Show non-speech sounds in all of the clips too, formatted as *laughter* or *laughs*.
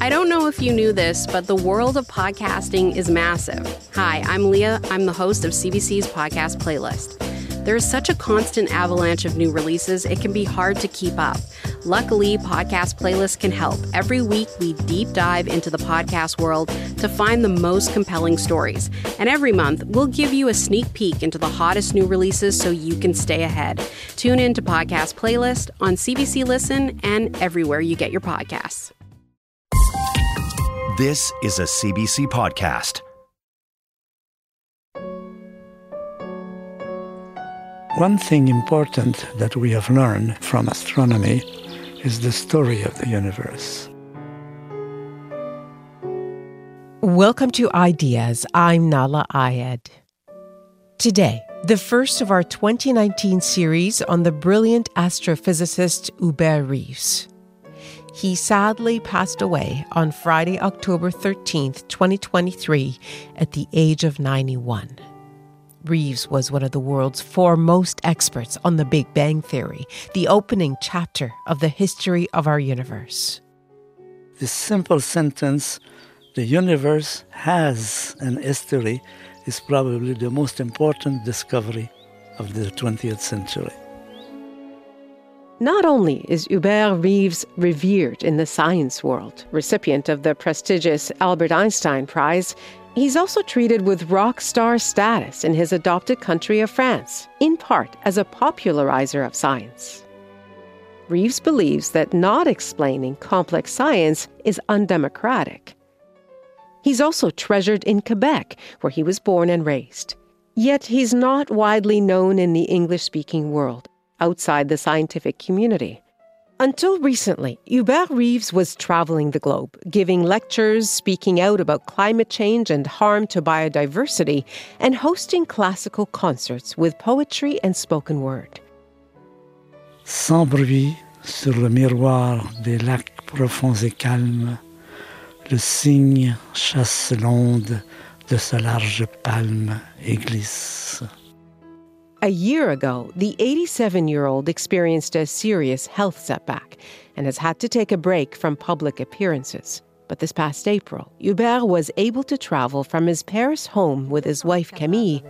I don't know if you knew this, but the world of podcasting is massive. Hi, I'm Leah. I'm the host of CBC's podcast playlist. There is such a constant avalanche of new releases, it can be hard to keep up. Luckily, Podcast Playlist can help. Every week, we deep dive into the podcast world to find the most compelling stories. And every month, we'll give you a sneak peek into the hottest new releases so you can stay ahead. Tune in to Podcast Playlist on CBC Listen and everywhere you get your podcasts. This is a CBC podcast. One thing important that we have learned from astronomy is the story of the universe. Welcome to Ideas. I'm Nahlah Ayed. Today, the first of our 2019 series on the brilliant astrophysicist Hubert Reeves. He sadly passed away on Friday, October 13th, 2023, at the age of 91. Reeves was one of the world's foremost experts on the Big Bang Theory, the opening chapter of the history of our universe. This simple sentence, the universe has an history, is probably the most important discovery of the 20th century. Not only is Hubert Reeves revered in the science world, recipient of the prestigious Albert Einstein Prize, He's also treated with rock star status in his adopted country of France, in part as a popularizer of science. Reeves believes that not explaining complex science is undemocratic. He's also treasured in Quebec, where he was born and raised. Yet he's not widely known in the English speaking world, outside the scientific community. Until recently, Hubert Reeves was traveling the globe, giving lectures, speaking out about climate change and harm to biodiversity, and hosting classical concerts with poetry and spoken word. Sans bruit, sur le miroir des lacs profonds et calmes, le cygne chasse l'onde de sa large palme et glisse. A year ago, the 87 year old experienced a serious health setback and has had to take a break from public appearances. But this past April, Hubert was able to travel from his Paris home with his wife Camille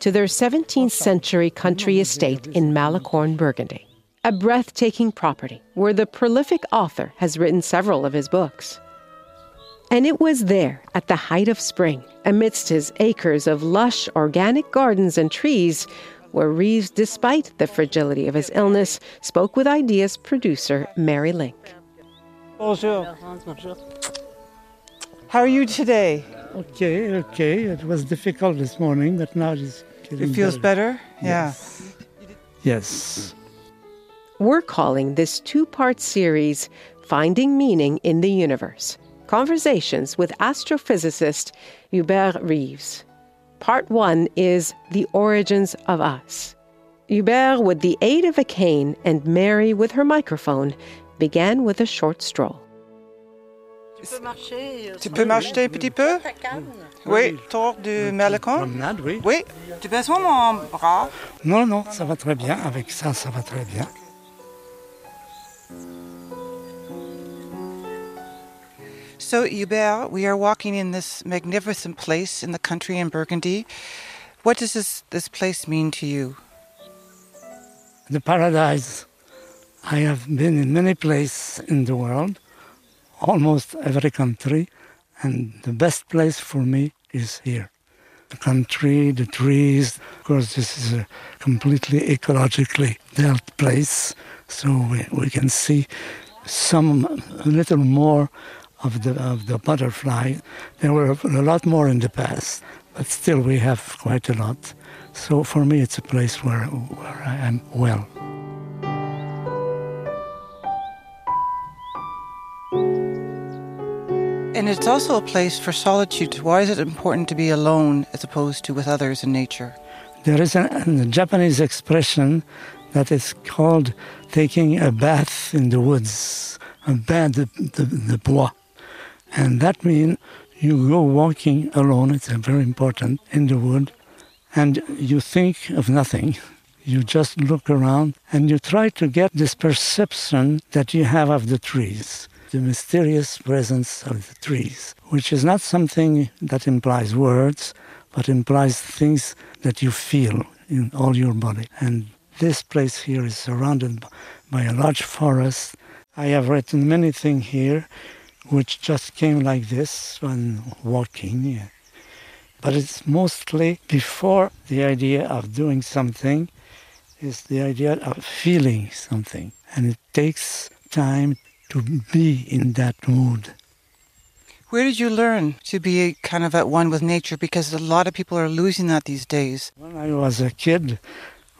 to their 17th century country estate in Malicorne, Burgundy, a breathtaking property where the prolific author has written several of his books. And it was there, at the height of spring, amidst his acres of lush organic gardens and trees, where Reeves, despite the fragility of his illness, spoke with Ideas producer Mary Lynk. Bonjour. How are you today? Okay, okay. It was difficult this morning, but now it's It feels better. better? Yeah. Yes. We're calling this two part series Finding Meaning in the Universe Conversations with astrophysicist Hubert Reeves. Part one is The Origins of Us. Hubert, with the aid of a cane, and Mary, with her microphone, began with a short stroll. Tu peux marcher euh, un petit peu? Oui, tour du Malecon? Promenade, oui. Oui. Tu besoin mon bras? Non, non, ça va très bien. Avec ça, ça va très bien. So, Hubert, we are walking in this magnificent place in the country in Burgundy. What does this, this place mean to you? The paradise. I have been in many places in the world, almost every country, and the best place for me is here. The country, the trees. Of course, this is a completely ecologically dealt place, so we, we can see some, a little more of the, of the butterfly. There were a lot more in the past, but still we have quite a lot. So for me, it's a place where, where I am well. And it's also a place for solitude. Why is it important to be alone as opposed to with others in nature? There is a, a Japanese expression that is called taking a bath in the woods, a bain de, de, de bois. And that means you go walking alone, it's very important, in the wood, and you think of nothing. You just look around and you try to get this perception that you have of the trees, the mysterious presence of the trees, which is not something that implies words, but implies things that you feel in all your body. And this place here is surrounded by a large forest. I have written many things here which just came like this when walking. But it's mostly before the idea of doing something is the idea of feeling something. And it takes time to be in that mood. Where did you learn to be kind of at one with nature? Because a lot of people are losing that these days. When I was a kid,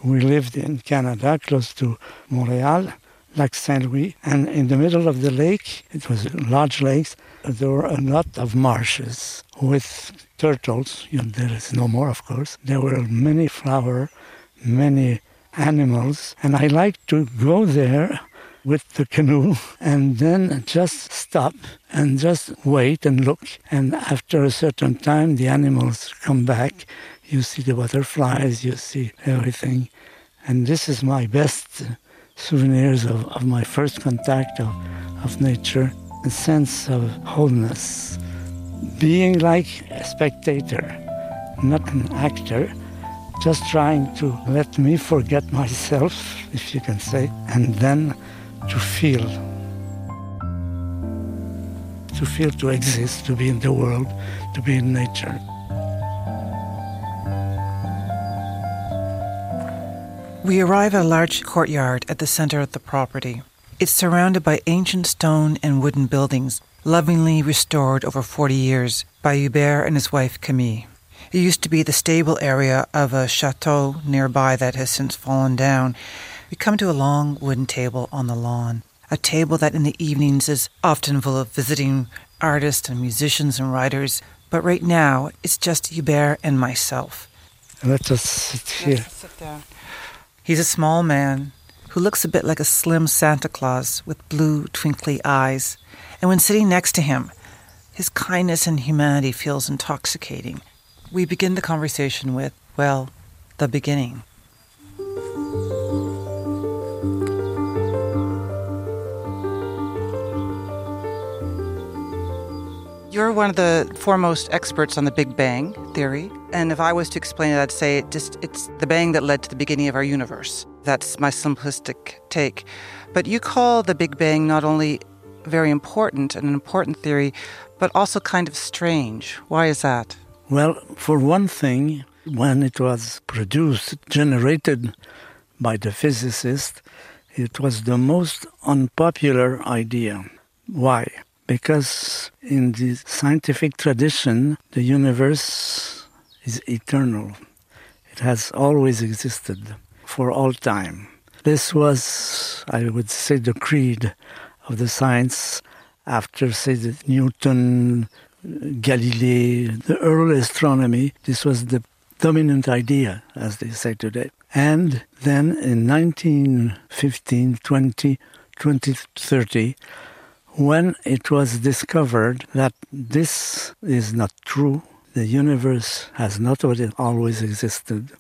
we lived in Canada, close to Montreal, Lac Saint Louis, and in the middle of the lake, it was large lakes, there were a lot of marshes with turtles. You know, there is no more, of course. There were many flowers, many animals, and I liked to go there with the canoe *laughs* and then just stop and just wait and look. And after a certain time, the animals come back. You see the butterflies, you see everything. And this is my best souvenirs of, of my first contact of, of nature, a sense of wholeness, being like a spectator, not an actor, just trying to let me forget *laughs* myself, if you can say, and then to feel. To feel, to exist, to be in the world, to be in nature. We arrive at a large courtyard at the center of the property. It's surrounded by ancient stone and wooden buildings, lovingly restored over 40 years by Hubert and his wife Camille. It used to be the stable area of a chateau nearby that has since fallen down. We come to a long wooden table on the lawn, a table that in the evenings is often full of visiting artists and musicians and writers, but right now it's just Hubert and myself. Let us sit here. Let's sit down. He's a small man who looks a bit like a slim Santa Claus with blue, twinkly eyes. And when sitting next to him, his kindness and humanity feels intoxicating. We begin the conversation with, well, the beginning. You're one of the foremost experts on the Big Bang theory, and if I was to explain it, I'd say it just it's the bang that led to the beginning of our universe. That's my simplistic take. But you call the Big Bang not only very important and an important theory, but also kind of strange. Why is that? Well, for one thing, when it was produced, generated by the physicist, it was the most unpopular idea. Why? Because in the scientific tradition, the universe is eternal. It has always existed for all time. This was, I would say, the creed of the science after, say, Newton, Galilei, the early astronomy. This was the dominant idea, as they say today. And then in 1915, 20, 2030, when it was discovered that this is not true, the universe has not always existed.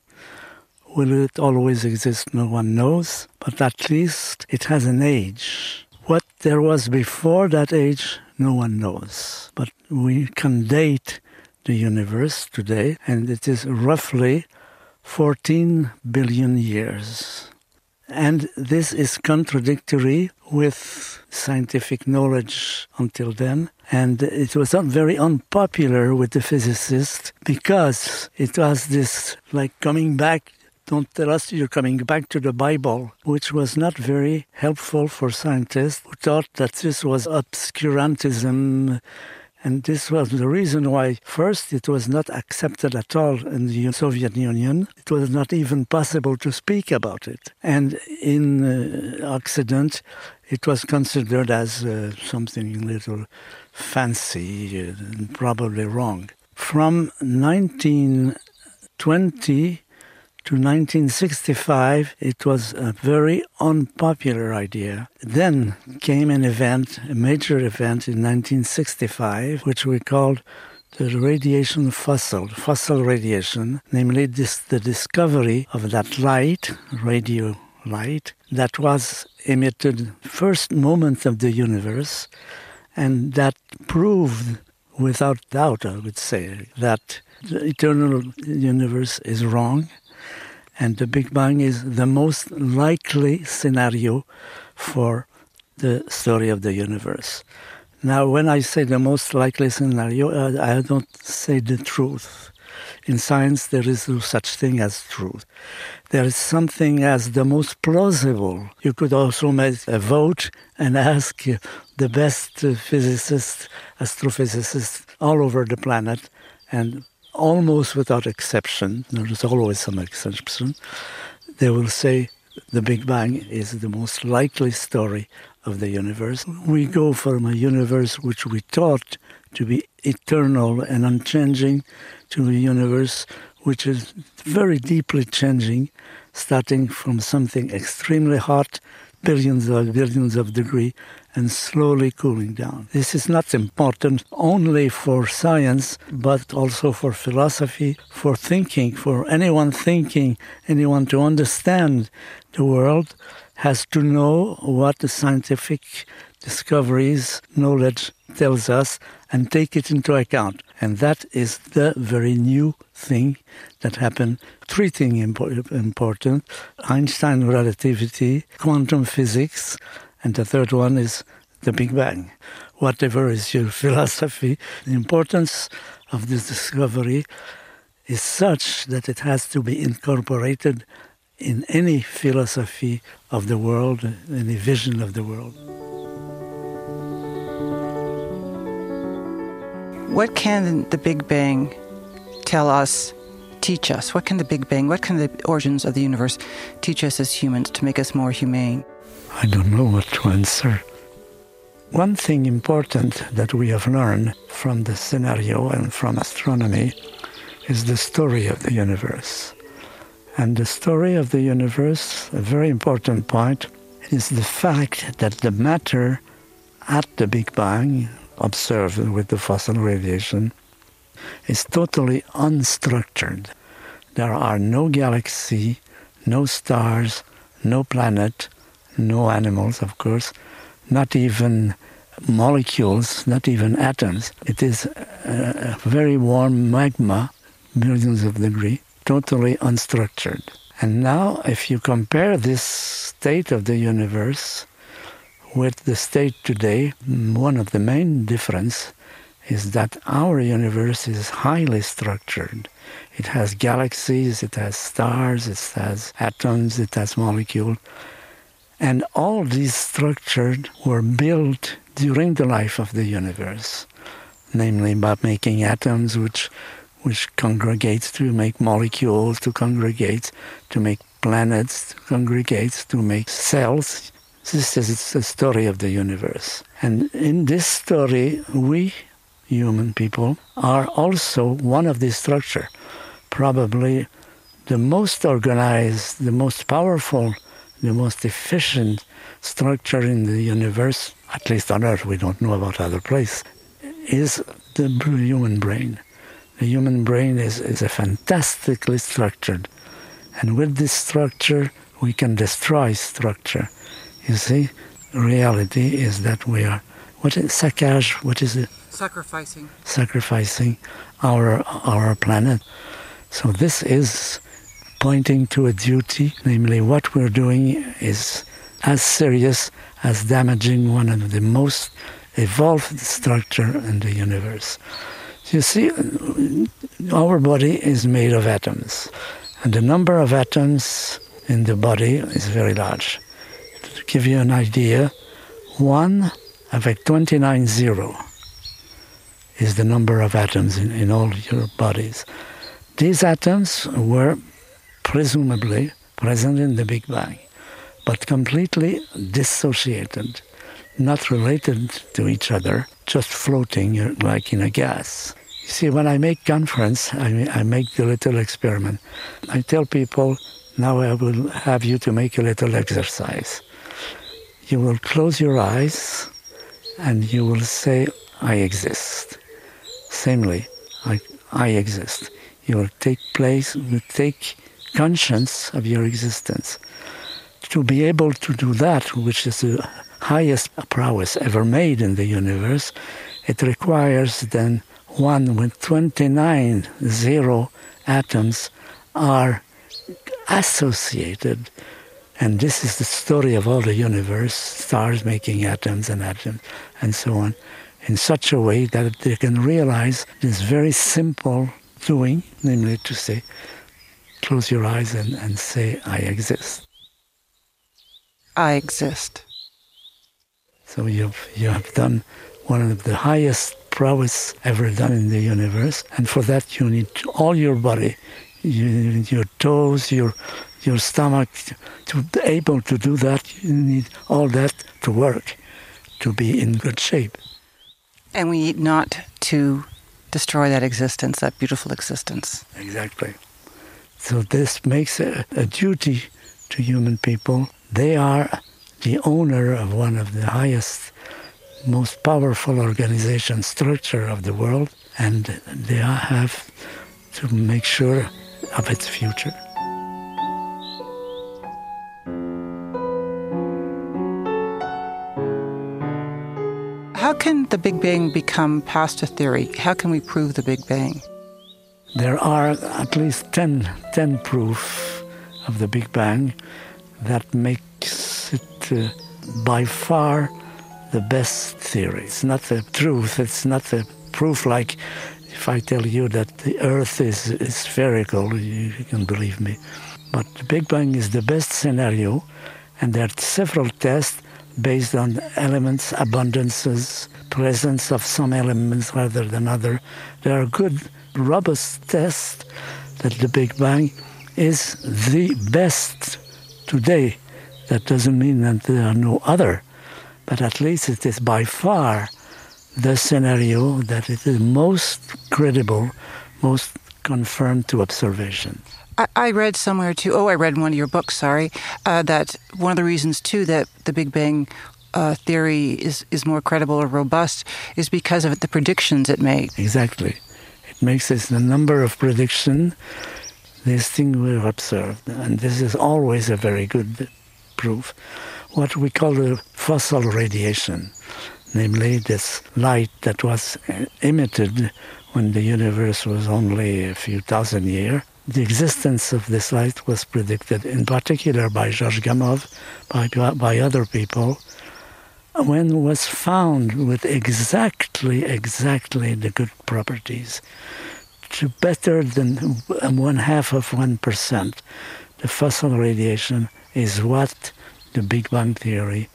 Will it always exist? No one knows, but at least it has an age. What there was before that age, no one knows. But we can date the universe today, and it is roughly 14 billion years. And this is contradictory with scientific knowledge until then. And it was not very unpopular with the physicists because it was this like coming back. Don't tell us you're coming back to the Bible, which was not very helpful for scientists who thought that this was obscurantism and this was the reason why, first, it was not accepted at all in the Soviet Union. It was not even possible to speak about it. And in uh, Occident, it was considered as uh, something a little fancy, uh, probably wrong. From 1920 to 1965, it was a very unpopular idea. Then came an event, a major event in 1965, which we called the radiation fossil, fossil radiation, namely this, the discovery of that light, radio light, that was emitted first moment of the universe, and that proved without doubt, I would say, that the eternal universe is wrong, and the Big Bang is the most likely scenario for the story of the universe. Now, when I say the most likely scenario, uh, I don't say the truth. In science, there is no such thing as truth. There is something as the most plausible. You could also make a vote and ask the best physicists, astrophysicists all over the planet, and almost without exception, there is always some exception, they will say the Big Bang is the most likely story of the universe. We go from a universe which we thought to be eternal and unchanging to a universe which is very deeply changing, starting from something extremely hot, billions of billions of degrees, and slowly cooling down. This is not important only for science, but also for philosophy, for thinking, for anyone thinking, anyone to understand the world has to know what the scientific discoveries, knowledge tells us and take it into account. And that is the very new thing that happened. Three things important Einstein relativity, quantum physics, and the third one is the Big Bang. Whatever is your *laughs* philosophy, the importance of this discovery is such that it has to be incorporated in any philosophy of the world, any vision of the world. What can the Big Bang tell us, teach us? What can the Big Bang, what can the origins of the universe teach us as humans to make us more humane? I don't know what to answer. One thing important that we have learned from the scenario and from astronomy is the story of the universe. And the story of the universe, a very important point, is the fact that the matter at the Big Bang, observed with the fossil radiation, is totally unstructured. There are no galaxy, no stars, no planet, no animals, of course, not even molecules, not even atoms. It is a, very warm magma, millions of degrees, totally unstructured. And now, if you compare this state of the universe with the state today, one of the main difference is that our universe is highly structured. It has galaxies, it has stars, it has atoms, it has molecules. And all these structures were built during the life of the universe, namely by making atoms which which congregates to make molecules, to congregate, to make planets, to congregate, to make cells. This is the story of the universe. And in this story, we, human people, are also one of these structure. Probably the most organized, the most powerful, the most efficient structure in the universe, at least on Earth, we don't know about other places, is the human brain. The human brain is, is a fantastically structured. And with this structure, we can destroy structure. You see, reality is that we are, what is saccage? What is it? Sacrificing. Sacrificing our, our planet. So this is pointing to a duty, namely what we're doing is as serious as damaging one of the most evolved structure in the universe. You see, our body is made of atoms, and the number of atoms in the body is very large. To give you an idea, one avec 29 zero is the number of atoms in, in all your bodies. These atoms were presumably present in the Big Bang, but completely dissociated, not related to each other, just floating like in a gas. You see, when I make conference, I, I make the little experiment. I tell people, now I will have you to make a little exercise. You will close your eyes and you will say, I exist. Samely, I, I exist. You will take place, you take conscience of your existence. To be able to do that, which is the highest prowess ever made in the universe, it requires then one with 29 zero atoms are associated. And this is the story of all the universe, stars making atoms and atoms and so on, in such a way that they can realize this very simple doing, namely to say, close your eyes and, and say, I exist. I exist. So you've, you have done one of the highest prowess ever done in the universe. And for that, you need all your body, you, your toes, your, your stomach. To be able to do that, you need all that to work, to be in good shape. And we need not to destroy that existence, that beautiful existence. Exactly. So this makes a, a duty to human people. They are the owner of one of the highest, most powerful organization structure of the world, and they have to make sure of its future. How can the Big Bang become past a theory? How can we prove the Big Bang? There are at least 10, 10 proof of the Big Bang that makes it uh, by far the best theory. It's not the truth, it's not the proof like if I tell you that the Earth is, is spherical, you, you can believe me. But the Big Bang is the best scenario, and there are several tests based on elements, abundances, presence of some elements rather than other. There are good, robust test that the Big Bang is the best today. That doesn't mean that there are no other, but at least it is by far the scenario that it is most credible, most confirmed to observation. I, read somewhere too. Oh, I read in one of your books. Sorry, uh, that one of the reasons too that the Big Bang uh, theory is is more credible or robust is because of the predictions it made. Exactly, makes this the number of prediction. These things were observed, and this is always a very good proof. What we call the fossil radiation, namely this light that was emitted when the universe was only a few thousand years the existence of this light was predicted, in particular by George Gamow, by, by other people, when was found with exactly, exactly the good properties, to better than one half of 1%. The fossil radiation is what the Big Bang Theory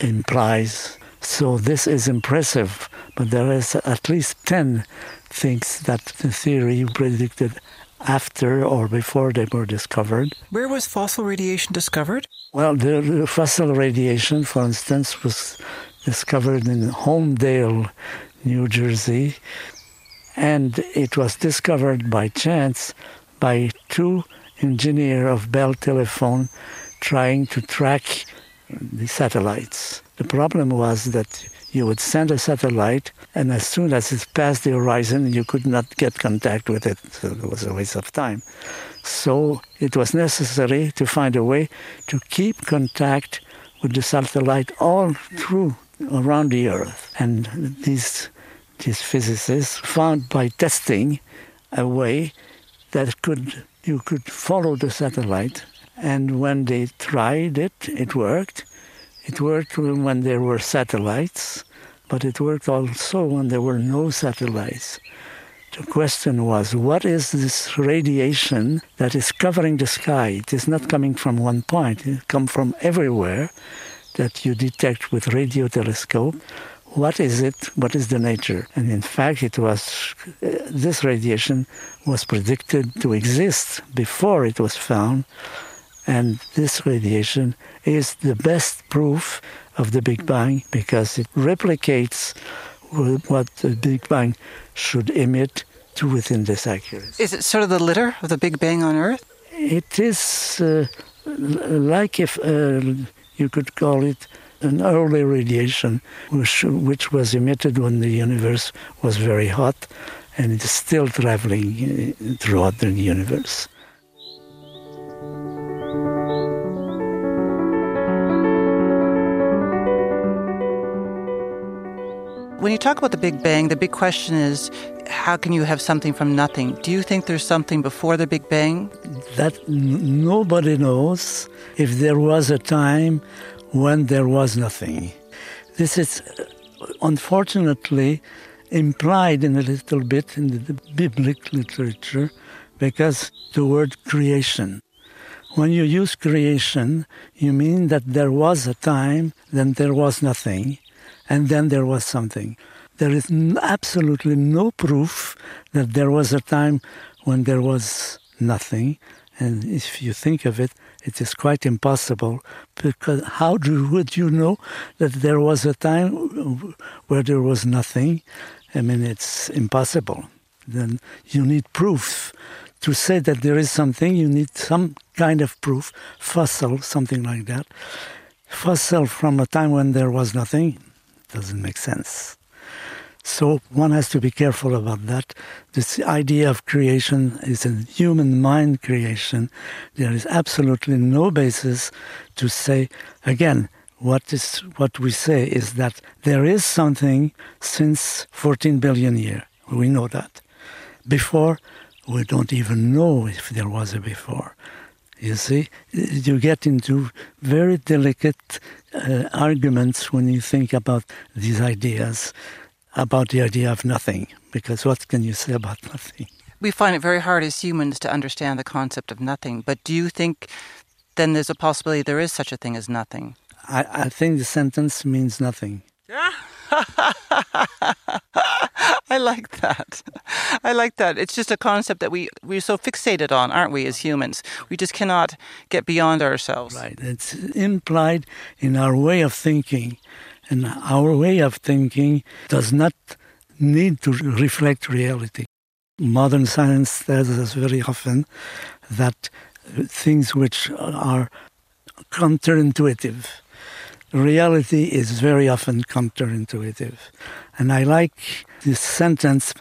implies. So this is impressive, but there is at least 10 things that the theory predicted after or before they were discovered. Where was fossil radiation discovered? Well, the, fossil radiation, for instance, was discovered in Holmdel, New Jersey, and it was discovered by chance by two engineers of Bell Telephone trying to track the satellites. The problem was that you would send a satellite, and as soon as it passed the horizon, you could not get contact with it. So it was a waste of time. So it was necessary to find a way to keep contact with the satellite all through around the Earth. And these, these physicists found by testing a way that could you could follow the satellite. And when they tried it, it worked. It worked when there were satellites, but it worked also when there were no satellites. The question was, what is this radiation that is covering the sky? It is not coming from one point, it comes from everywhere that you detect with radio telescope. What is it? What is the nature? And in fact, it was uh, this radiation was predicted to exist before it was found, and this radiation is the best proof of the Big Bang because it replicates what the Big Bang should emit to within this accuracy. Is it sort of the litter of the Big Bang on Earth? It is uh, like if uh, you could call it an early radiation, which, which was emitted when the universe was very hot, and it's still traveling uh, throughout the universe. When you talk about the Big Bang, the big question is how can you have something from nothing? Do you think there's something before the Big Bang? That n- nobody knows if there was a time when there was nothing. This is uh, unfortunately implied in a little bit in the biblical literature because the word creation. When you use creation, you mean that there was a time, then there was nothing, and then there was something. There is absolutely no proof that there was a time when there was nothing. And if you think of it, it is quite impossible because how do, would you know that there was a time where there was nothing? I mean, it's impossible. Then you need proof. To say that there is something, you need some kind of proof, fossil, something like that. Fossil from a time when there was nothing doesn't make sense. So one has to be careful about that. This idea of creation is a human mind creation. There is absolutely no basis to say, again, what is what we say is that there is something since 14 billion years. We know that. Before, we don't even know if there was a before. You see, you get into very delicate uh, arguments when you think about these ideas, about the idea of nothing, because what can you say about *laughs* nothing? We find it very hard as humans to understand the concept of nothing, but do you think then there's a possibility there is such a thing as nothing? I, I think the sentence means nothing. *laughs* *laughs* I like that. I like that. It's just a concept that we we're so fixated on, aren't we, as humans? We just cannot get beyond ourselves. Right. It's implied in our way of thinking, and our way of thinking does not need to reflect reality. Modern science tells us very often that things which are counterintuitive reality is very often counterintuitive. And I like this sentence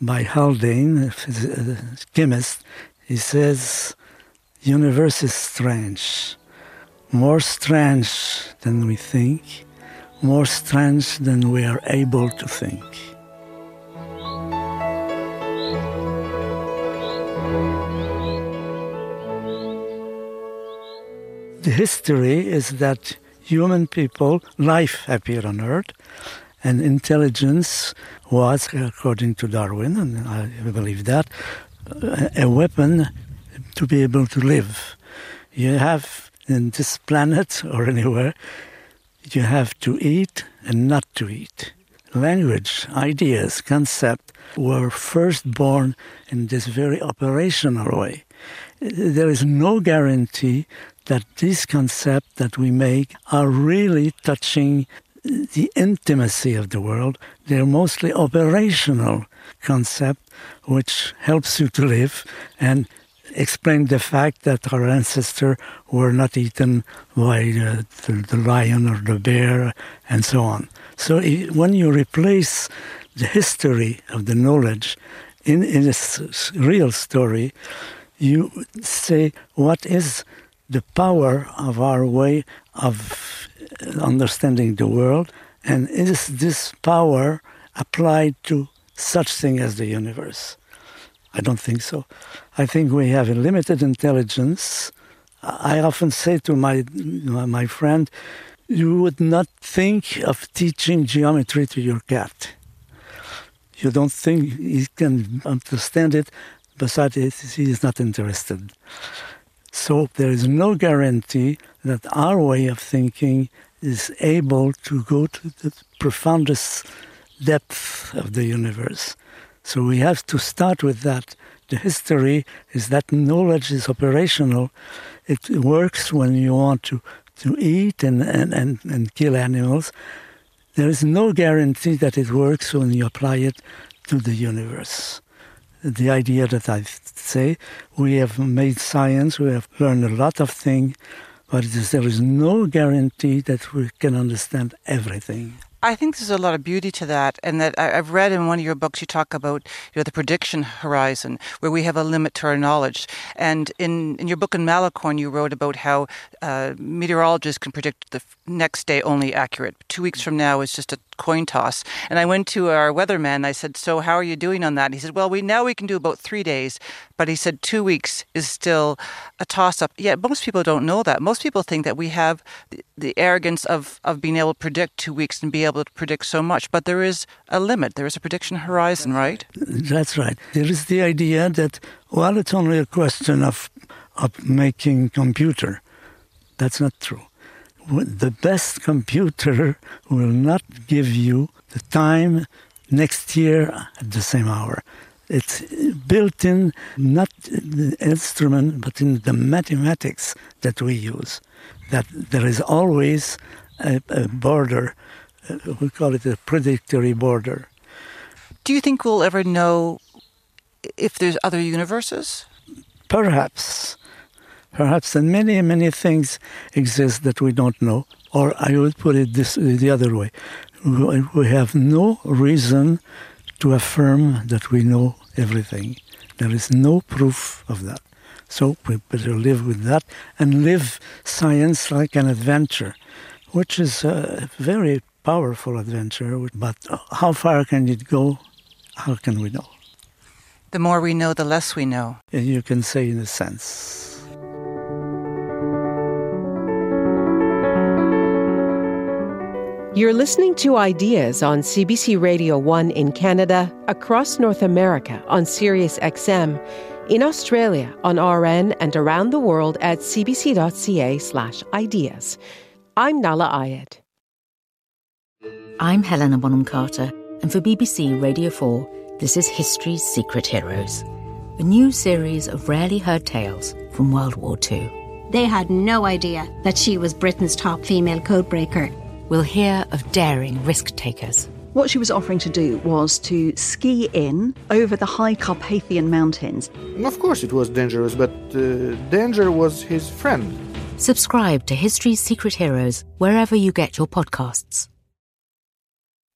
by Haldane, a chemist. He says, universe is strange, more strange than we think, more strange than we are able to think. The history is that human people, life appeared on Earth, and intelligence was, according to Darwin, and I believe that, a weapon to be able to live. You have in this planet or anywhere, you have to eat and not to eat. Language, ideas, concept were first born in this very operational way. There is no guarantee that these concepts that we make are really touching the intimacy of the world. They're mostly operational concept which helps you to live and explain the fact that our ancestors were not eaten by uh, the, the, lion or the bear and so on. So when you replace the history of the knowledge in, in a real story, you say what is the power of our way of understanding the world, and is this power applied to such thing as the universe? I don't think so. I think we have a limited intelligence. I often say to my my friend, you would not think of teaching geometry to your cat. You don't think he can understand it, besides he is not interested. So there is no guarantee that our way of thinking is able to go to the profoundest depth of the universe. So we have to start with that. The history is that knowledge is operational. It works when you want to, to eat and, and, and, and kill animals. There is no guarantee that it works when you apply it to the universe the idea that I say we have made science, we have learned a lot of things, but there is no guarantee that we can understand everything. I think there's a lot of beauty to that, and that I've read in one of your books you talk about you know the prediction horizon, where we have a limit to our knowledge. And in, in your book in Malicorne, you wrote about how uh, meteorologists can predict the next day only accurate. Two weeks from now is just a coin toss. And I went to our weatherman. I said, "So how are you doing on that?" And he said, "Well, we now we can do about three days, but he said two weeks is still a toss up." Yet most people don't know that. Most people think that we have the, the arrogance of of being able to predict two weeks and be able to predict so much, but there is a limit. There is a prediction horizon, right? That's right. There is the idea that well, it's only a question of of making computer. That's not true the best computer will not give you the time next year at the same hour. It's built in not the instrument, but in the mathematics that we use. That there is always a, a border. Uh, we call it a predictory border. Do you think we'll ever know if there's other universes? Perhaps. Perhaps, and many, many things exist that we don't know. Or I would put it this the other way: we have no reason to affirm that we know everything. There is no proof of that. So we better live with that and live science like an adventure, which is a very powerful adventure. But how far can it go? How can we know? The more we know, the less we know. You can say, in a sense. You're listening to Ideas on CBC Radio 1 in Canada, across North America on Sirius XM, in Australia on RN, and around the world at cbc.ca/slash ideas. I'm Nahlah Ayed. I'm Helena Bonham Carter, and for BBC Radio 4, this is History's Secret Heroes, a new series of rarely heard tales from World War II. They had no idea that she was Britain's top female codebreaker we'll hear of daring risk takers. What she was offering to do was to ski in over the high Carpathian mountains. Of course, it was dangerous, but uh, danger was his friend. Subscribe to History's Secret Heroes wherever you get your podcasts.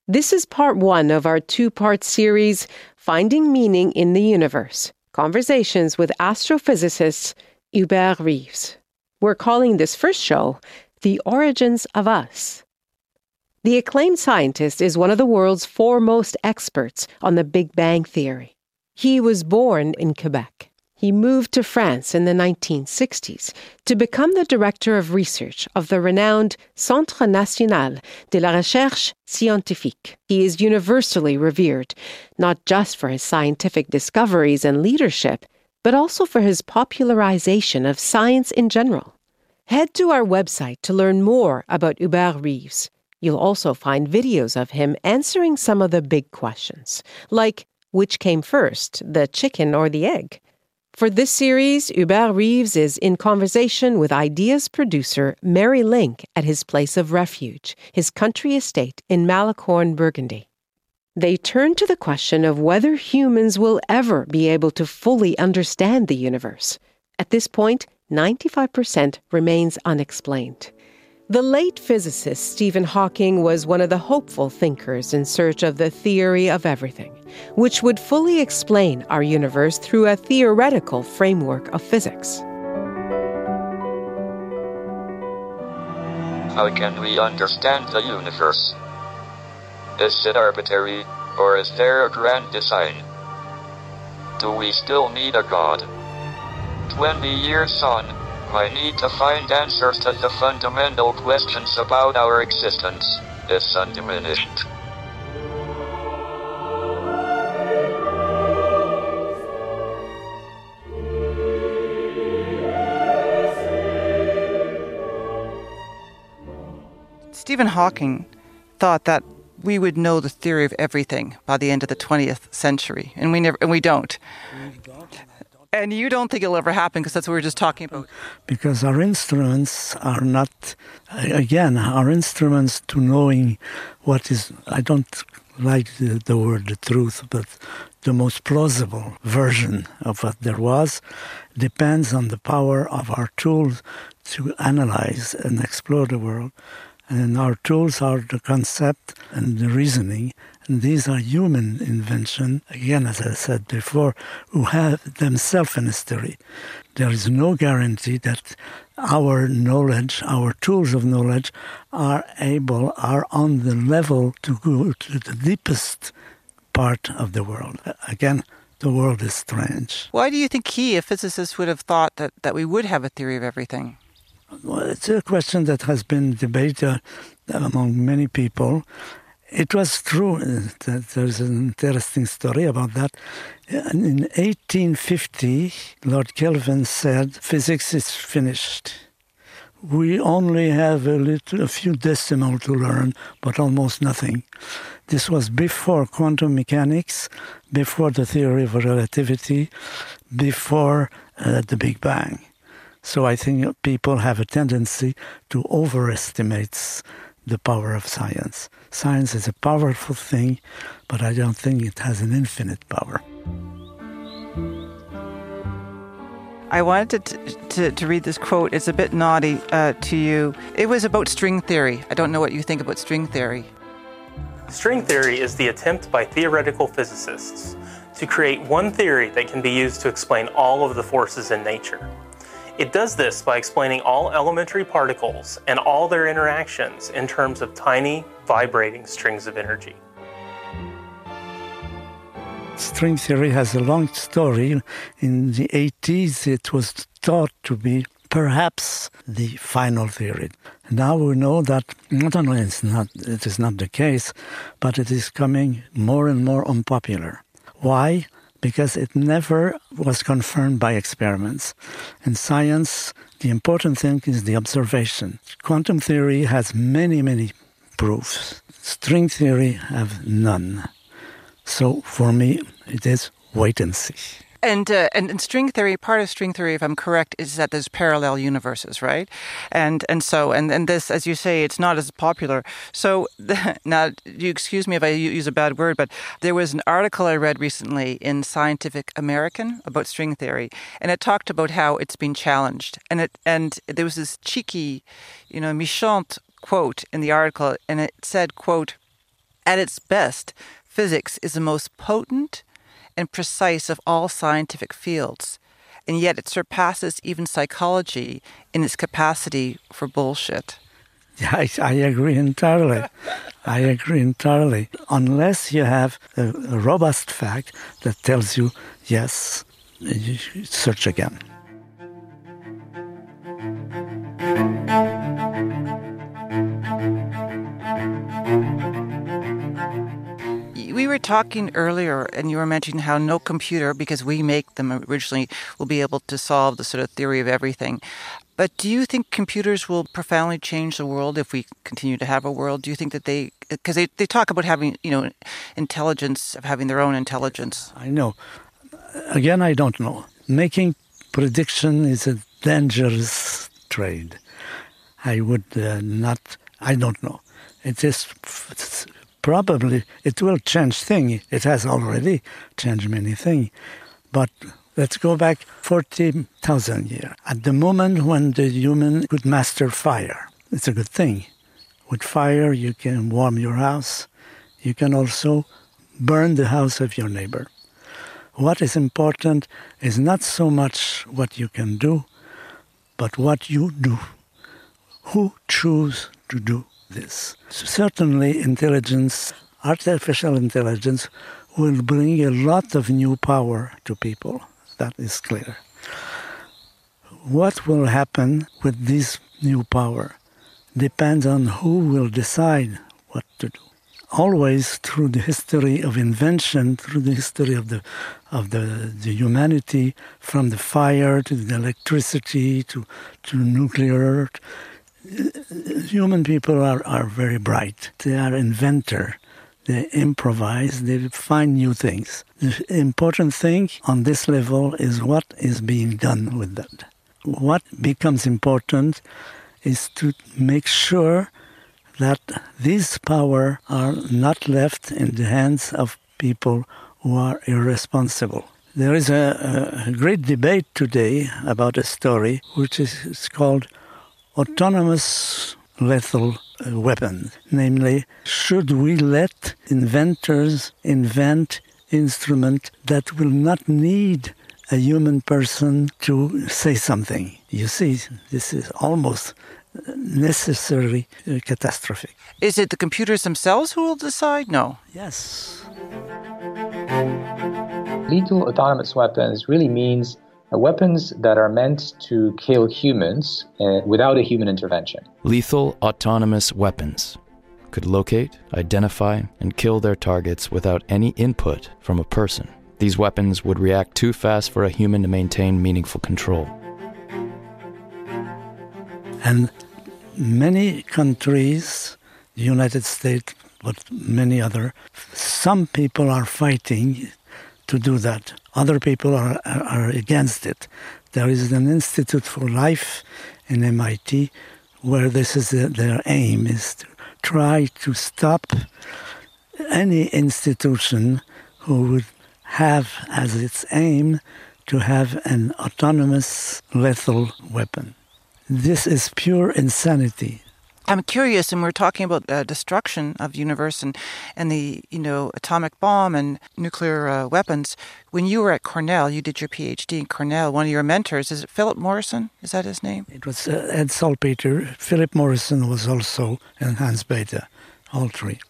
This is part one of our two part series, Finding Meaning in the Universe Conversations with astrophysicist Hubert Reeves. We're calling this first show The Origins of Us. The acclaimed scientist is one of the world's foremost experts on the Big Bang Theory. He was born in Quebec. He moved to France in the 1960s to become the director of research of the renowned Centre National de la Recherche Scientifique. He is universally revered, not just for his scientific discoveries and leadership, but also for his popularization of science in general. Head to our website to learn more about Hubert Reeves. You'll also find videos of him answering some of the big questions, like which came first, the chicken or the egg? For this series, Hubert Reeves is in conversation with Ideas producer Mary Lynk at his place of refuge, his country estate in Malicorne, Burgundy. They turn to the question of whether humans will ever be able to fully understand the universe. At this point, 95% remains unexplained. The late physicist Stephen Hawking was one of the hopeful thinkers in search of the theory of everything, which would fully explain our universe through a theoretical framework of physics. How can we understand the universe? Is it arbitrary, or is there a grand design? Do we still need a God? Twenty years on, I need to find answers to the fundamental questions about our existence. Is undiminished. Stephen Hawking thought that we would know the theory of everything by the end of the 20th century, and we never, and we don't. And you don't think it'll ever happen because that's what we were just talking about. Because our instruments are not, again, our instruments to knowing what is, I don't like the, the word the truth, but the most plausible version of what there was depends on the power of our tools to analyze and explore the world. And our tools are the concept and the reasoning. And these are human invention, again, as I said before, who have themselves an history. There is no guarantee that our knowledge, our tools of knowledge, are able, are on the level to go to the deepest part of the world. Again, the world is strange. Why do you think he, a physicist, would have thought that, that we would have a theory of everything? Well, it's a question that has been debated among many people. It was true uh, there's an interesting story about that. In 1850, Lord Kelvin said, physics is finished. We only have a, little, a few decimal to learn, but almost nothing. This was before quantum mechanics, before the theory of relativity, before uh, the Big Bang. So I think people have a tendency to overestimate the power of science. Science is a powerful thing, but I don't think it has an infinite power. I wanted to, to, to, read this quote. It's a bit naughty uh, to you. It was about string theory. I don't know what you think about string theory. String theory is the attempt by theoretical physicists to create one theory that can be used to explain all of the forces in nature. It does this by explaining all elementary particles and all their interactions in terms of tiny, vibrating strings of energy. String theory has a long story. In the 80s, it was thought to be perhaps the final theory. Now we know that not only it's not, it is not the case, but it is coming more and more unpopular. Why? Because it never was confirmed by experiments. In science, the important thing is the observation. Quantum theory has many, many proofs. String theory have none. So for me, it is wait and see. And, uh, and and string theory, part of string theory, if I'm correct, is that there's parallel universes, right? And and so and and this, as you say, it's not as popular. So *laughs* now, you excuse me if I use a bad word, but there was an article I read recently in Scientific American about string theory, and it talked about how it's been challenged, and it and there was this cheeky, you know, méchant quote in the article, and it said, "quote At its best, physics is the most potent." And precise of all scientific fields, and yet it surpasses even psychology in its capacity for bullshit. I, I agree entirely. I agree entirely. Unless you have a, a robust fact that tells you, yes, you search again. Were talking earlier, and you were mentioning how no computer, because we make them originally, will be able to solve the sort of theory of everything. But do you think computers will profoundly change the world if we continue to have a world? Do you think that they, because they, they talk about having, you know, intelligence, of having their own intelligence? I know. Again, I don't know. Making prediction is a dangerous trade. I would uh, not, I don't know. It is probably it will change things. It has already changed many things. But let's go back 40,000 years. At the moment when the human could master fire, it's a good thing. With fire, you can warm your house. You can also burn the house of your neighbor. What is important is not so much what you can do, but what you do. Who choose to do this. Certainly, intelligence, artificial intelligence, will bring a lot of new power to people. That is clear. What will happen with this new power depends on who will decide what to do. Always through the history of invention, through the history of the of the, the humanity, from the fire to the electricity to to nuclear, human people are, are very bright. They are inventor. They improvise. They find new things. The important thing on this level is what is being done with that. What becomes important is to make sure that these power are not left in the hands of people who are irresponsible. There is a, a great debate today about a story which is called autonomous lethal uh, weapon. Namely, should we let inventors invent instrument that will not need a human person to say something? You see, this is almost necessarily uh, catastrophic. Is it the computers themselves who will decide? No. Yes. Lethal autonomous weapons really means weapons that are meant to kill humans uh, without a human intervention. Lethal autonomous weapons could locate, identify, and kill their targets without any input from a person. These weapons would react too fast for a human to maintain meaningful control. And many countries, the United States, but many other, some people are fighting to do that. Other people are, are against it. There is an Institute for Life in MIT where this is their aim is to try to stop any institution who would have as its aim to have an autonomous lethal weapon. This is pure insanity. I'm curious, and we're talking about uh, destruction of the universe and, and the you know atomic bomb and nuclear uh, weapons. When you were at Cornell, you did your PhD in Cornell. One of your mentors is it Philip Morrison? Is that his name? It was uh, Ed Salpeter. Philip Morrison was also and Hans Bethe, all three.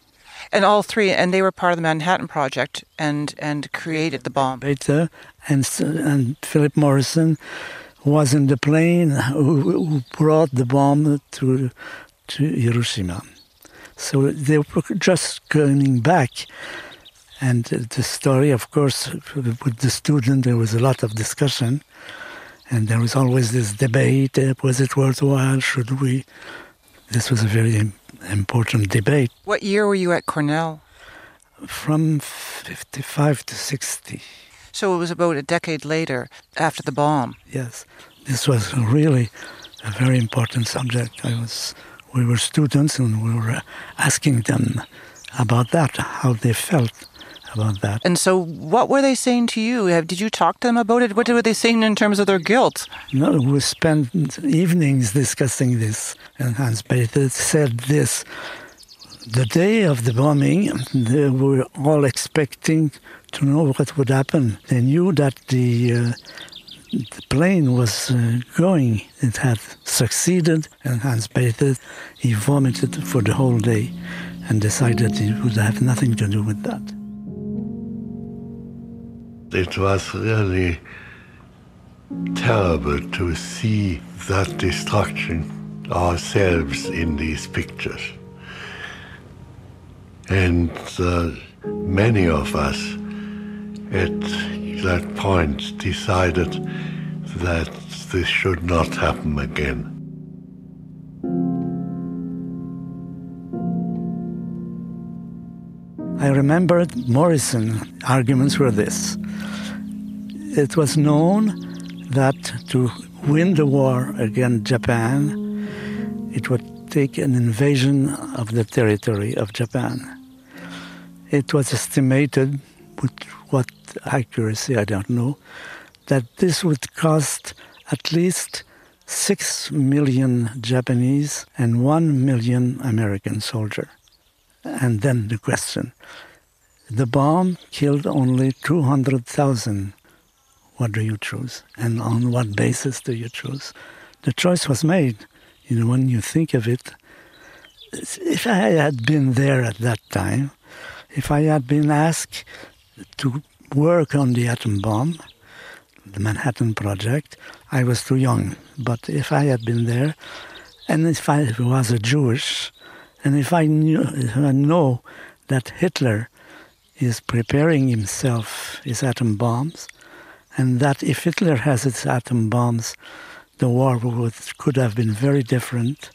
And all three, and they were part of the Manhattan Project and and created the bomb. Bethe and and Philip Morrison was in the plane who, who brought the bomb to to Hiroshima. So they were just coming back. And the story, of course, with the student, there was a lot of discussion. And there was always this debate uh, was it worthwhile? Should we? This was a very important debate. What year were you at Cornell? From 55 to 60. So it was about a decade later after the bomb. Yes. This was really a very important subject. I was we were students and we were asking them about that, how they felt about that. And so, what were they saying to you? Did you talk to them about it? What were they saying in terms of their guilt? No, we spent evenings discussing this. And Hans Bethe said this the day of the bombing, they were all expecting to know what would happen. They knew that the uh, the plane was uh, going. It had succeeded, and Hans Bethe, he vomited for the whole day and decided he would have nothing to do with that. It was really terrible to see that destruction ourselves in these pictures. And uh, many of us at that point decided that this should not happen again. I remembered Morrison arguments were this. It was known that to win the war against Japan, it would take an invasion of the territory of Japan. It was estimated, with what accuracy I don't know, that this would cost at least 6 million Japanese and 1 million American soldiers. And then the question the bomb killed only 200,000. What do you choose? And on what basis do you choose? The choice was made. You know, when you think of it, if I had been there at that time, if I had been asked to work on the atom bomb, the Manhattan Project, I was too young. But if I had been there, and if I was a Jewish, and if I knew, if I know that Hitler is preparing himself his atom bombs, and that if Hitler has his atom bombs, the war would, could have been very different.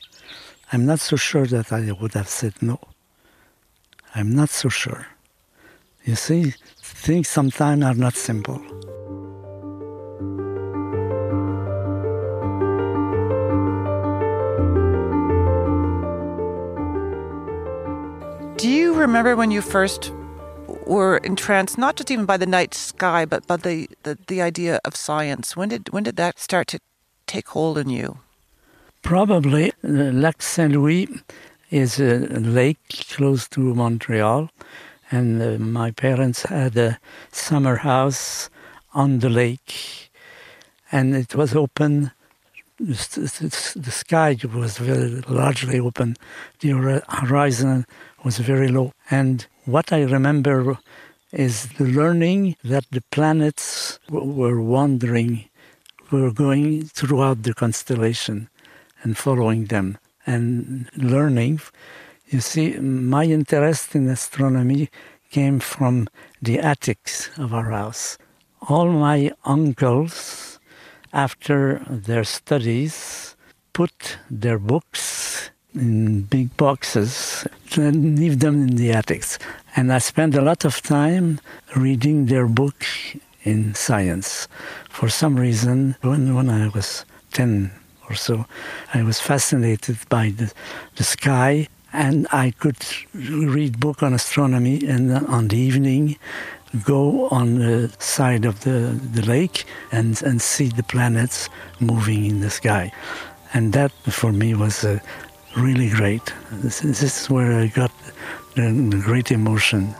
I'm not so sure that I would have said no. I'm not so sure. You see, things sometimes are not simple. Do you remember when you first were entranced, not just even by the night sky, but by the, the, the idea of science? When did when did that start to take hold in you? Probably uh, Lac Saint Louis is a lake close to Montreal, and uh, my parents had a summer house on the lake, and it was open. The sky was very largely open. The horizon was very low. And what I remember is the learning that the planets were wandering, were going throughout the constellation and following them and learning. You see, my interest in astronomy came from the attics of our house. All my uncles, after their studies, put their books in big boxes and leave them in the attics. And I spent a lot of time reading their book in science. For some reason, when, when I was 10 or so, I was fascinated by the, the sky and I could read book on astronomy and on the evening go on the side of the, the lake and, and see the planets moving in the sky. And that for me was uh, really great. This, this, is where I got the, the great emotion.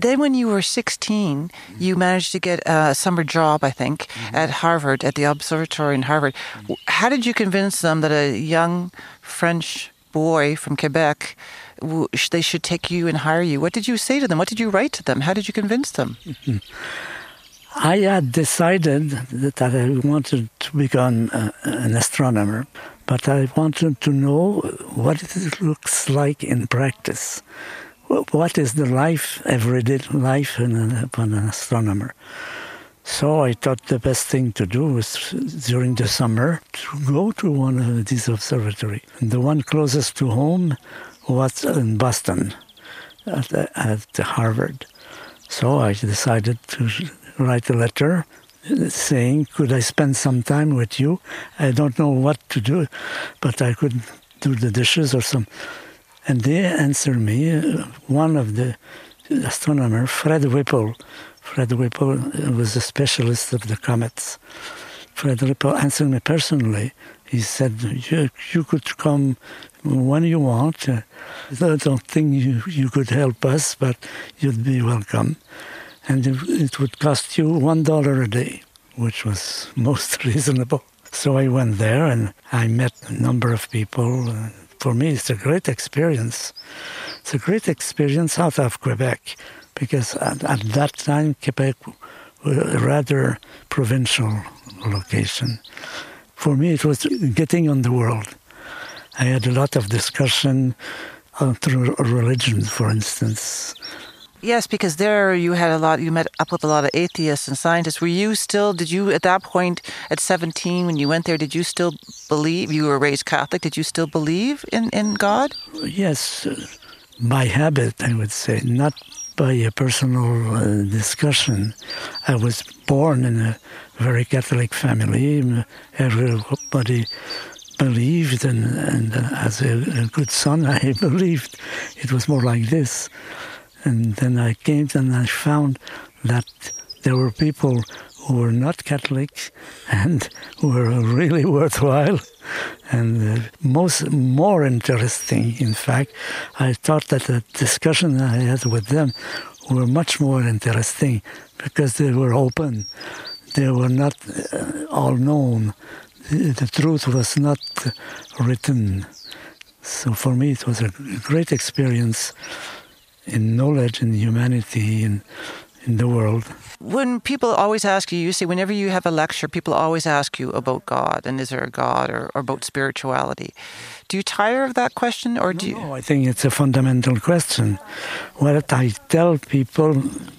Then when you were 16, you managed to get a summer job, I think, mm-hmm. at Harvard, at the observatory in Harvard. Mm-hmm. How did you convince them that a young French boy from Quebec, they should take you and hire you? What did you say to them? What did you write to them? How did you convince them? Mm-hmm. *laughs* I had decided that I wanted to become an astronomer, but I wanted to know what it looks like in practice what is the life, everyday life of an astronomer. So I thought the best thing to do was during the summer to go to one of these observatories. The one closest to home was in Boston at, at Harvard. So I decided to write a letter saying, Could I spend some time with you? I don't know what to do, but I could do the dishes or some and they answered me, one of the astronomers, Fred Whipple. Fred Whipple was a specialist of the comets. Fred Whipple answered me personally. He said, you, you could come when you want. I don't think you, you could help us, but you'd be welcome. And it, it would cost you one dollar a day, which was most *laughs* reasonable. So I went there and I met a number of people. For me, it's a great experience. It's a great experience out of Quebec because at, at that time, Quebec was a rather provincial location. For me, it was getting on the world. I had a lot of discussion through religion, for instance. Yes, because there you had a lot, you met up with a lot of atheists and scientists. Were you still, did you at that point at 17 when you went there, did you still believe, you were raised Catholic, did you still believe in, in God? Yes, by habit, I would say, not by a personal uh, discussion. I was born in a very Catholic family. Everybody believed, and, and as a, a good son, *laughs* I believed it was more like this. And then I came and I found that there were people who were not Catholics and *laughs* who were really worthwhile and uh, most more interesting. In fact, I thought that the discussion I had with them were much more interesting because they were open. They were not uh, all known. The, the truth was not written. So for me, it was a great experience in knowledge and humanity in, in the world. When people always ask you, you say whenever you have a lecture, people always ask you about God and is there a God or, or about spirituality. Do you tire of that question or do you? No, I think it's a fundamental question. What I tell people,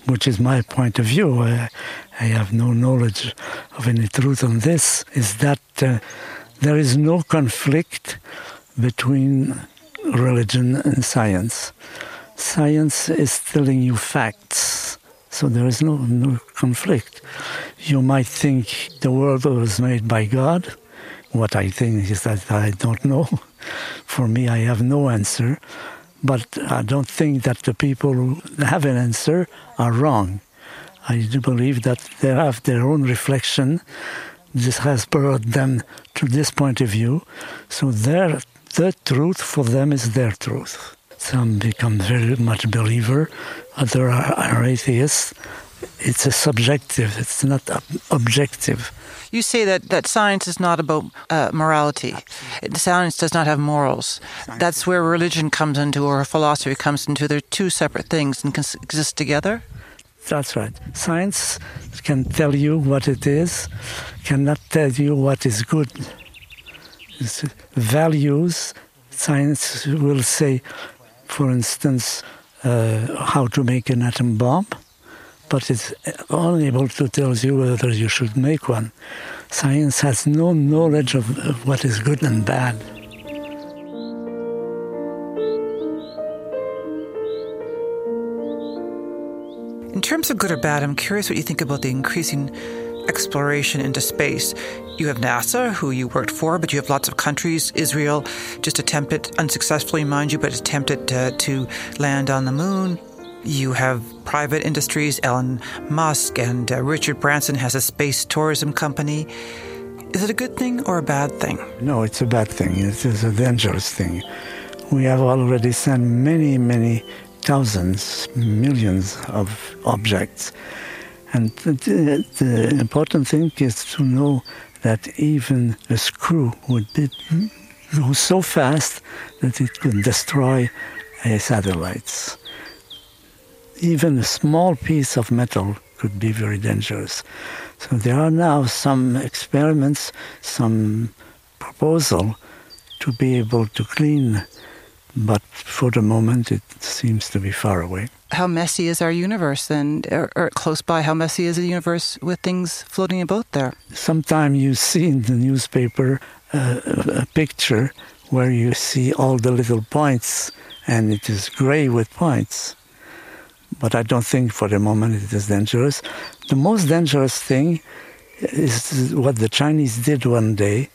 which is my point of view, I, I have no knowledge of any truth on this, is that uh, there is no conflict between religion and science science is telling you facts. So there is no, no conflict. You might think the world was made by God. What I think is that I don't know. *laughs* For me, I have no answer. But I don't think that the people who have an answer are wrong. I do believe that they have their own reflection this has brought them to this point of view. So their the truth for them is their truth. Some become very much believer, other are, are atheists. It's a subjective. It's not objective. You say that, that science is not about uh, morality. Science does not have morals. Science That's where religion comes into, or philosophy comes into. They're two separate things and can exist together. That's right. Science can tell you what it is, cannot tell you what is good. It's values, science will say, for instance, uh, how to make an atom bomb, but it's only able to tell you whether you should make one. Science has no knowledge of, of what is good and bad. In terms of good or bad, I'm curious what you think about the increasing exploration into space. You have NASA, who you worked for, but you have lots of countries. Israel just attempted, unsuccessfully, mind you, but attempted to, to land on the moon. You have private industries. Elon Musk and uh, Richard Branson has a space tourism company. Is it a good thing or a bad thing? No, it's a bad thing. It is a dangerous thing. We have already sent many, many thousands, millions of objects. And the, the, important thing is to know that even a screw would go so fast that it could destroy satellites. Even a small piece of metal could be very dangerous. So there are now some experiments, some proposal to be able to clean but for the moment it seems to be far away. How messy is our universe then, or, or, close by? How messy is the universe with things floating about there? Sometimes you see in the newspaper uh, a picture where you see all the little points and it is gray with points. But I don't think for the moment it is dangerous. The most dangerous thing is what the Chinese did one day.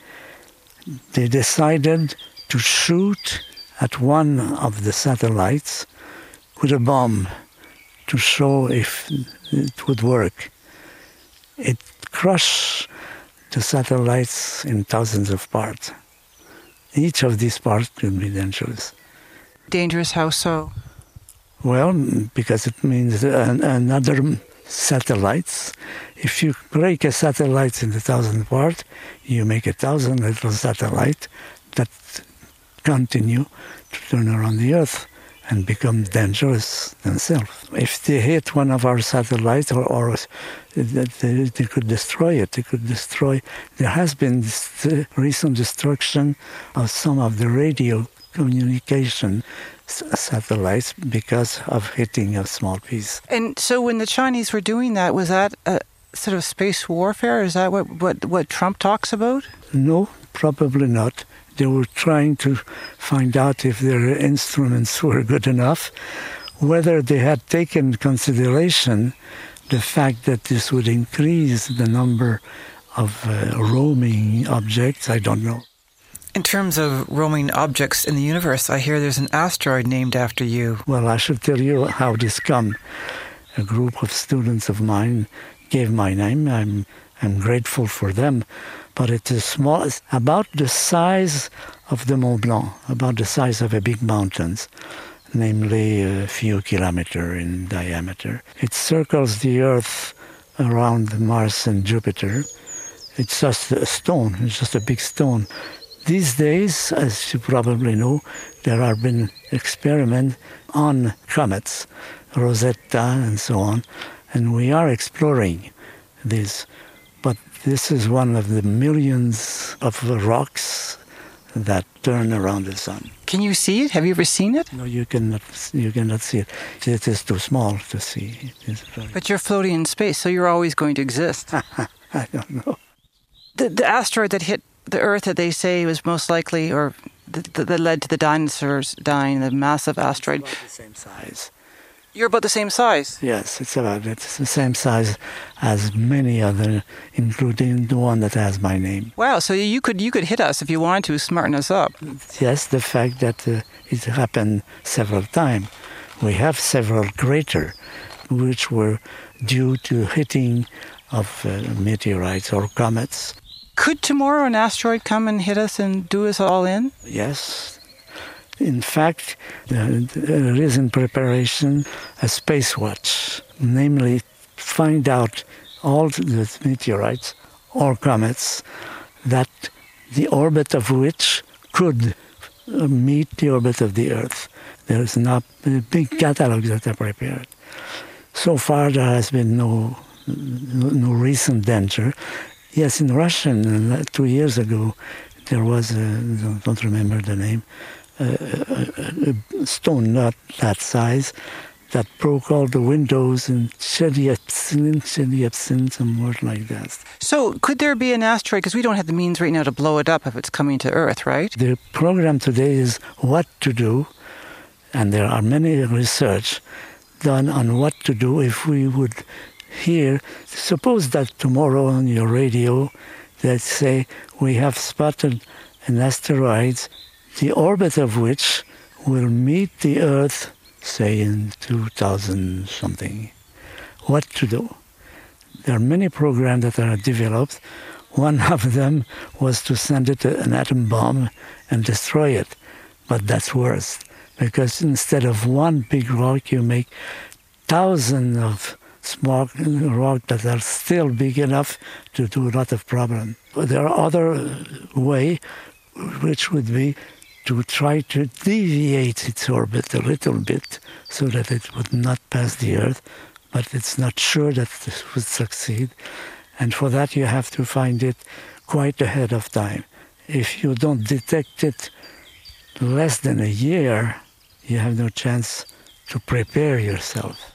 They decided to shoot at one of the satellites with a bomb to show if it would work. It crushed the satellites in thousands of parts. Each of these parts could be dangerous. Dangerous, how so? Well, because it means another satellites. If you break a satellite in into thousand parts, you make a thousand little satellites that continue to turn around the Earth and become dangerous themselves. If they hit one of our satellites or, or they, they, could destroy it, they could destroy. There has been this, uh, recent destruction of some of the radio communication satellites because of hitting a small piece. And so when the Chinese were doing that, was that a sort of space warfare? Is that what, what, what Trump talks about? No, probably not. They were trying to find out if their instruments were good enough, whether they had taken consideration the fact that this would increase the number of uh, roaming objects, I don't know. In terms of roaming objects in the universe, I hear there's an asteroid named after you. Well, I should tell you how this come. A group of students of mine gave my name. I'm I'm grateful for them but it is small, it's about the size of the Mont Blanc, about the size of a big mountain, namely a few kilometers in diameter. It circles the Earth around Mars and Jupiter. It's just a stone, it's just a big stone. These days, as you probably know, there have been experiments on comets, Rosetta and so on, and we are exploring this. But this is one of the millions of rocks that turn around the sun. Can you see it? Have you ever seen it? No, you cannot. You cannot see it. It is too small to see. But you're floating in space, so you're always going to exist. *laughs* I don't know. The, the asteroid that hit the Earth that they say was most likely, or that led to the dinosaurs dying, the massive asteroid. About the same size. You're about the same size. Yes, it's about it's the same size as many other, including the one that has my name. Wow! So you could you could hit us if you wanted to, smarten us up. Yes, the fact that uh, it happened several times. We have several craters, which were due to hitting of uh, meteorites or comets. Could tomorrow an asteroid come and hit us and do us all in? Yes. In fact, there is in preparation a space watch, namely, find out all the meteorites or comets that the orbit of which could uh, meet the orbit of the Earth. There is not a big catalog that are prepared. So far, there has been no no, recent danger. Yes, in Russia, uh, two years ago, there was I don't remember the name, a, a, stone not that size that broke all the windows in Chelyabinsk, Chelyabinsk, some word like that. So, could there be an asteroid? Because we don't have the means right now to blow it up if it's coming to Earth, right? The program today is what to do, and there are many research done on what to do if we would hear. Suppose that tomorrow on your radio, they say we have spotted an asteroid, the orbit of which will meet the Earth say in 2000 something, what to do. There are many programs that are developed. One *laughs* of them was to send it an atom bomb and destroy it. But that's worse, because instead of one big rock, you make thousands of small rocks that are still big enough to do a lot of problem. But there are other way, which would be to try to deviate its orbit a little bit so that it would not pass the Earth, but it's not sure that this would succeed. And for that, you have to find it quite ahead of time. If you don't detect it less than a year, you have no chance to prepare yourself.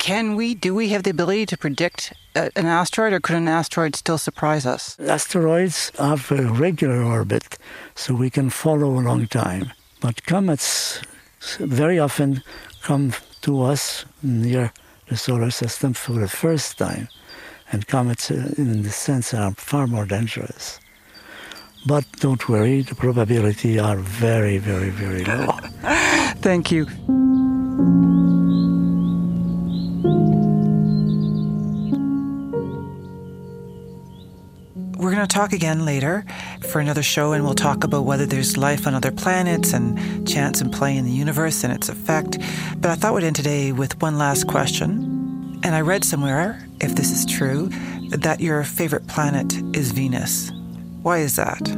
Can we, do we have the ability to predict an asteroid, or could an asteroid still surprise us? Asteroids have a regular orbit, so we can follow a long time. But comets very often come to us near the solar system for the first time, and comets, uh, in the sense, are far more dangerous. But don't worry, the probability are very, very, very low. *laughs* Thank you. Going to talk again later for another show, and we'll talk about whether there's life on other planets and chance and play in the universe and its effect. But I thought we'd end today with one last question. And I read somewhere, if this is true, that your favorite planet is Venus. Why is that?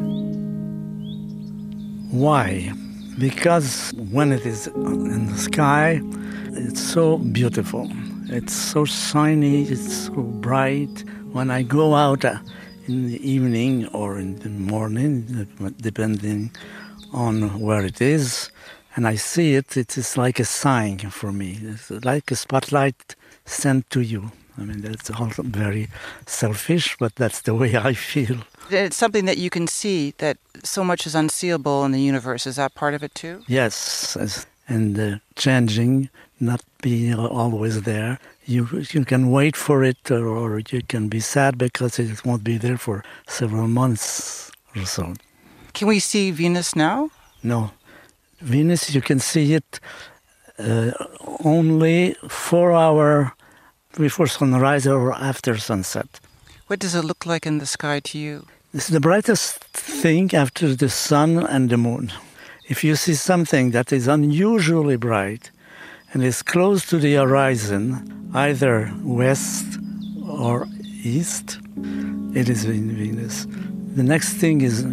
Why? Because when it is in the sky, it's so beautiful. It's so shiny, it's so bright. When I go out, uh, in the evening or in the morning, depending on where it is. And I see it, it is like a sign for me. It's like a spotlight sent to you. I mean, that's also very selfish, but that's the way I feel. It's something that you can see that so much is unseeable in the universe. Is that part of it too? Yes, and uh, changing, not being always there you you can wait for it or, or, you can be sad because it won't be there for several months or so. Can we see Venus now? No. Venus, you can see it uh, only four hour before sunrise or after sunset. What does it look like in the sky to you? It's the brightest thing after the sun and the moon. If you see something that is unusually bright, and is close to the horizon, either west or east, it is Venus. The next thing is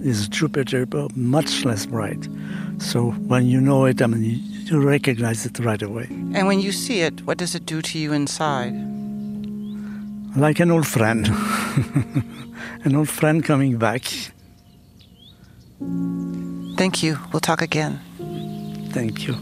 is Jupiter, but much less bright. So when you know it, I mean, you, you recognize it right away. And when you see it, what does it do to you inside? Like an old friend, *laughs* an old friend coming back. Thank you. We'll talk again. Thank you.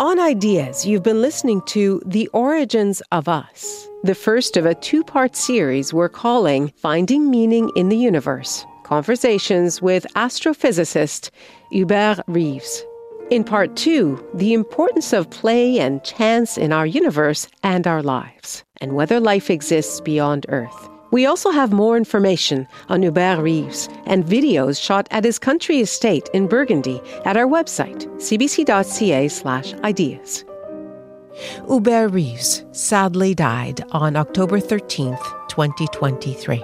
On Ideas, you've been listening to The Origins of Us, the first of a two part series we're calling Finding Meaning in the Universe Conversations with astrophysicist Hubert Reeves. In part two, the importance of play and chance in our universe and our lives, and whether life exists beyond Earth. We also have more information on Hubert Reeves and videos shot at his country estate in Burgundy at our website, cbc.ca/ideas. Hubert Reeves sadly died on October 13th, 2023,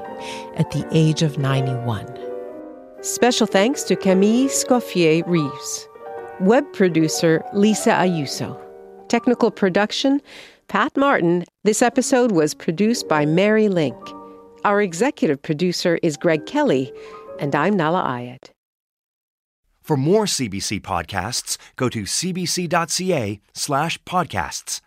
at the age of 91. Special thanks to Camille Scoffier Reeves. Web producer Lisa Ayuso. Technical production Pat Martin. This episode was produced by Mary Lynk. Our executive producer is Greg Kelly, and I'm Nahlah Ayed. For more CBC podcasts, go to cbc.ca slash podcasts.